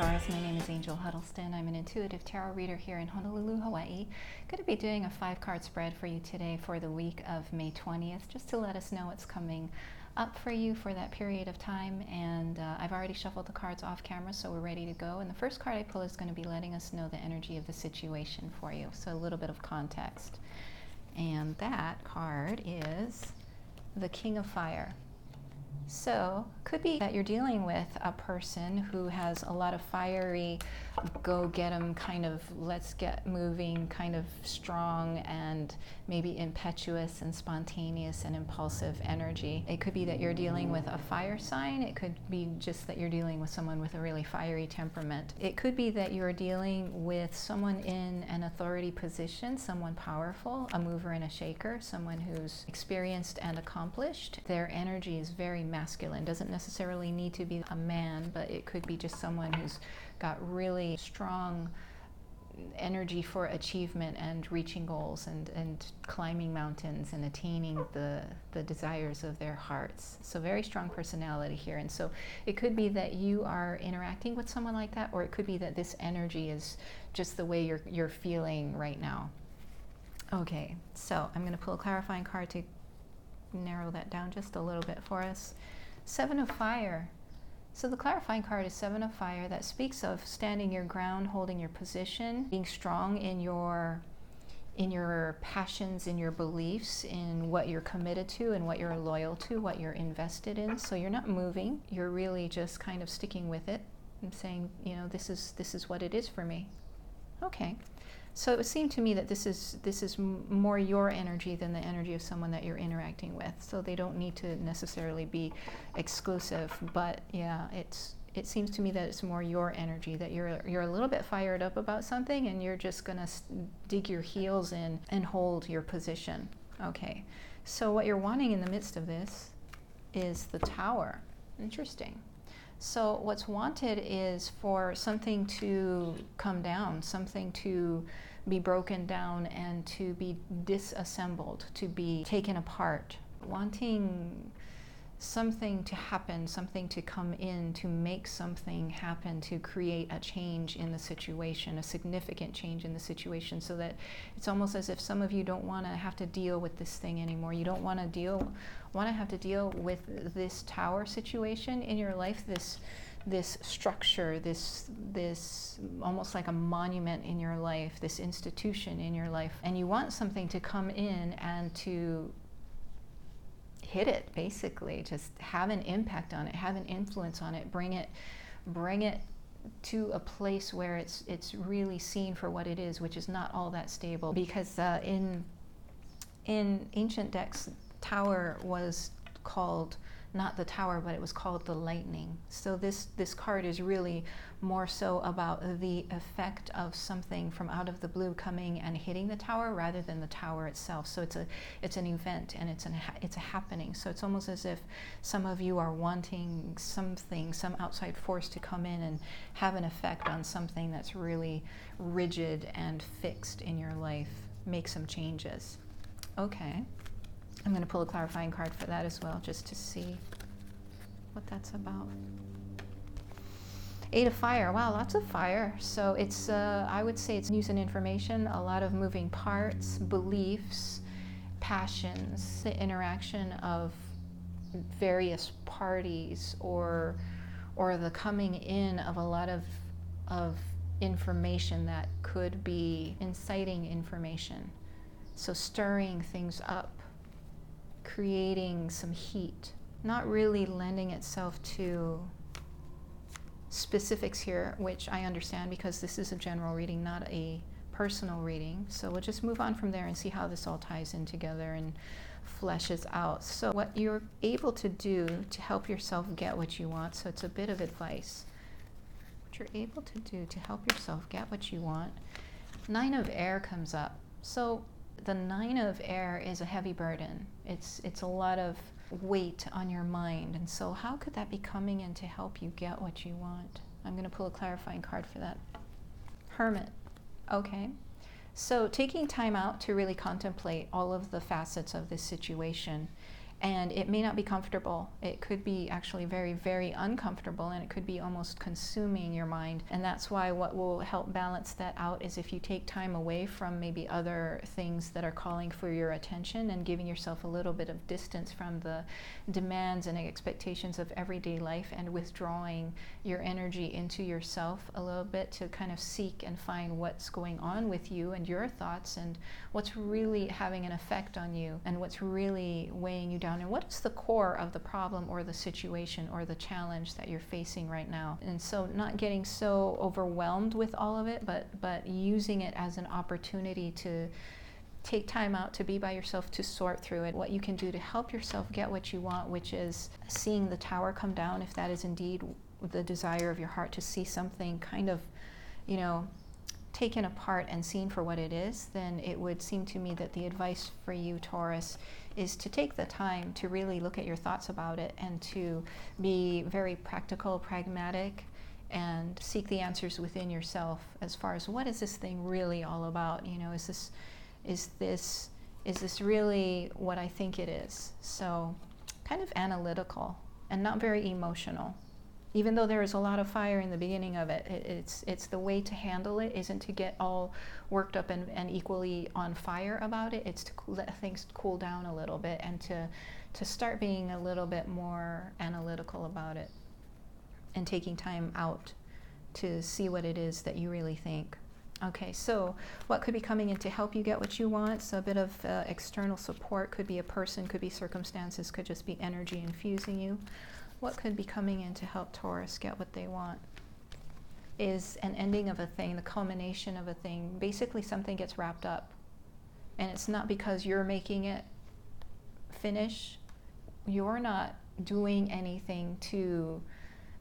Taurus. My name is Angel Huddleston. I'm an intuitive tarot reader here in Honolulu, Hawaii. Going to be doing a five card spread for you today for the week of May 20th, just to let us know what's coming up for you for that period of time. And uh, I've already shuffled the cards off camera, so we're ready to go. And the first card I pull is going to be letting us know the energy of the situation for you, so a little bit of context. And that card is the King of Fire. So, could be that you're dealing with a person who has a lot of fiery, go get them kind of let's get moving, kind of strong and maybe impetuous and spontaneous and impulsive energy. It could be that you're dealing with a fire sign. It could be just that you're dealing with someone with a really fiery temperament. It could be that you're dealing with someone in an authority position, someone powerful, a mover and a shaker, someone who's experienced and accomplished. Their energy is very masculine. Doesn't necessarily need to be a man, but it could be just someone who's got really strong energy for achievement and reaching goals and, and climbing mountains and attaining the, the desires of their hearts. So, very strong personality here. And so, it could be that you are interacting with someone like that, or it could be that this energy is just the way you're, you're feeling right now. Okay, so I'm going to pull a clarifying card to narrow that down just a little bit for us. Seven of Fire. So the clarifying card is Seven of Fire that speaks of standing your ground, holding your position, being strong in your in your passions, in your beliefs, in what you're committed to and what you're loyal to, what you're invested in. So you're not moving. You're really just kind of sticking with it and saying, you know, this is this is what it is for me. Okay. So it seemed to me that this is this is more your energy than the energy of someone that you're interacting with. So they don't need to necessarily be exclusive, but yeah, it's it seems to me that it's more your energy that you're you're a little bit fired up about something and you're just going to dig your heels in and hold your position. Okay. So what you're wanting in the midst of this is the tower. Interesting. So, what's wanted is for something to come down, something to be broken down and to be disassembled, to be taken apart. Wanting something to happen, something to come in, to make something happen, to create a change in the situation, a significant change in the situation, so that it's almost as if some of you don't want to have to deal with this thing anymore. You don't want to deal, want to have to deal with this tower situation in your life, this this structure, this this almost like a monument in your life, this institution in your life, and you want something to come in and to hit it basically just have an impact on it have an influence on it bring it bring it to a place where it's it's really seen for what it is which is not all that stable. Because uh, in in ancient decks tower was called not the tower, but it was called the lightning. So this this card is really more so about the effect of something from out of the blue coming and hitting the tower rather than the tower itself. So it's a it's an event and it's an it's a happening. So it's almost as if some of you are wanting something, some outside force to come in and have an effect on something that's really rigid and fixed in your life. Make some changes. Okay. I'm going to pull a clarifying card for that as well, just to see what that's about. Eight of fire. Wow, lots of fire. So it's, uh, I would say it's news and information, a lot of moving parts, beliefs, passions, the interaction of various parties or or the coming in of a lot of of information that could be inciting information. So stirring things up creating some heat, not really lending itself to specifics here, which I understand because this is a general reading, not a personal reading. So we'll just move on from there and see how this all ties in together and fleshes out. So, what you're able to do to help yourself get what you want, so it's a bit of advice. What you're able to do to help yourself get what you want. Nine of air comes up. So, the nine of air is a heavy burden. It's it's a lot of weight on your mind. And so how could that be coming in to help you get what you want? I'm going to pull a clarifying card for that. Hermit. Okay. So taking time out to really contemplate all of the facets of this situation and it may not be comfortable. It could be actually very, very uncomfortable, and it could be almost consuming your mind. And that's why what will help balance that out is if you take time away from maybe other things that are calling for your attention and giving yourself a little bit of distance from the demands and expectations of everyday life and withdrawing your energy into yourself a little bit to kind of seek and find what's going on with you and your thoughts and what's really having an effect on you and what's really weighing you down down and what is the core of the problem or the situation or the challenge that you're facing right now. And so not getting so overwhelmed with all of it, but but using it as an opportunity to take time out to be by yourself to sort through it what you can do to help yourself get what you want which is seeing the tower come down if that is indeed the desire of your heart to see something kind of you know taken apart and seen for what it is, then it would seem to me that the advice for you, Taurus, is to take the time to really look at your thoughts about it and to be very practical, pragmatic, and seek the answers within yourself as far as what is this thing really all about? You know, is this is this is this really what I think it is? So kind of analytical and not very emotional even though there is a lot of fire in the beginning of it, it, it's it's the way to handle it isn't to get all worked up and, and equally on fire about it. It's to let things cool down a little bit and to to start being a little bit more analytical about it and taking time out to see what it is that you really think. Okay, so what could be coming in to help you get what you want? So a bit of uh, external support could be a person, could be circumstances, could just be energy infusing you what could be coming in to help Taurus get what they want is an ending of a thing, the culmination of a thing. Basically, something gets wrapped up. And it's not because you're making it finish, you're not doing anything to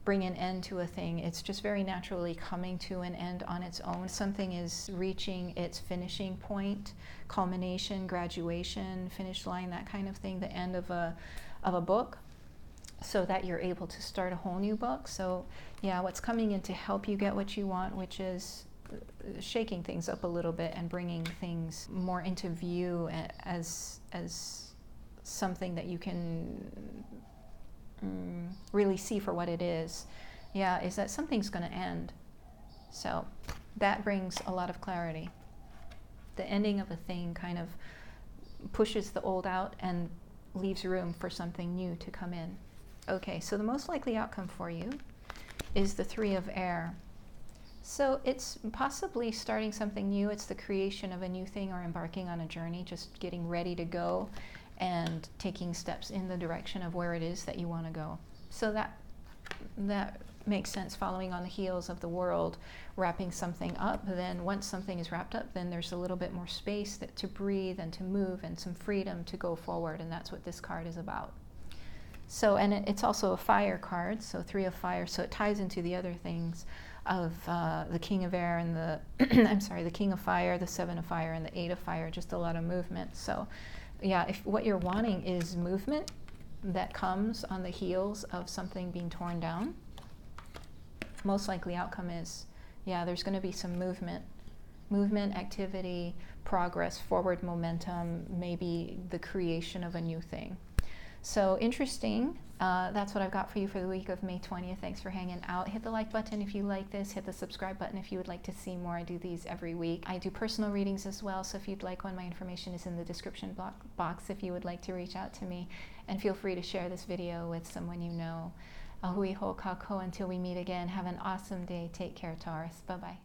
bring an end to a thing. It's just very naturally coming to an end on its own. Something is reaching its finishing point, culmination, graduation, finish line, that kind of thing, the end of a of a book so that you're able to start a whole new book. So, yeah, what's coming in to help you get what you want, which is uh, shaking things up a little bit and bringing things more into view as as something that you can mm, really see for what it is. Yeah, is that something's going to end. So, that brings a lot of clarity. The ending of a thing kind of pushes the old out and leaves room for something new to come in. Okay, so the most likely outcome for you is the three of air. So it's possibly starting something new. It's the creation of a new thing or embarking on a journey, just getting ready to go and taking steps in the direction of where it is that you want to go. So that that makes sense following on the heels of the world wrapping something up then once something is wrapped up then there's a little bit more space that, to breathe and to move and some freedom to go forward and that's what this card is about so, and it, it's also a fire card, so three of fire, so it ties into the other things of uh, the King of Air and the, I'm sorry, the King of Fire, the Seven of Fire, and the Eight of Fire, just a lot of movement. So, yeah, if what you're wanting is movement that comes on the heels of something being torn down, most likely outcome is, yeah, there's going to be some movement movement, activity, progress, forward momentum, maybe the creation of a new thing. So interesting. Uh, that's what I've got for you for the week of May 20th. Thanks for hanging out. Hit the like button if you like this. Hit the subscribe button if you would like to see more. I do these every week. I do personal readings as well, so if you'd like one, my information is in the description box if you would like to reach out to me. And feel free to share this video with someone you know. Ahui ho kako until we meet again. Have an awesome day. Take care, Taurus. Bye bye.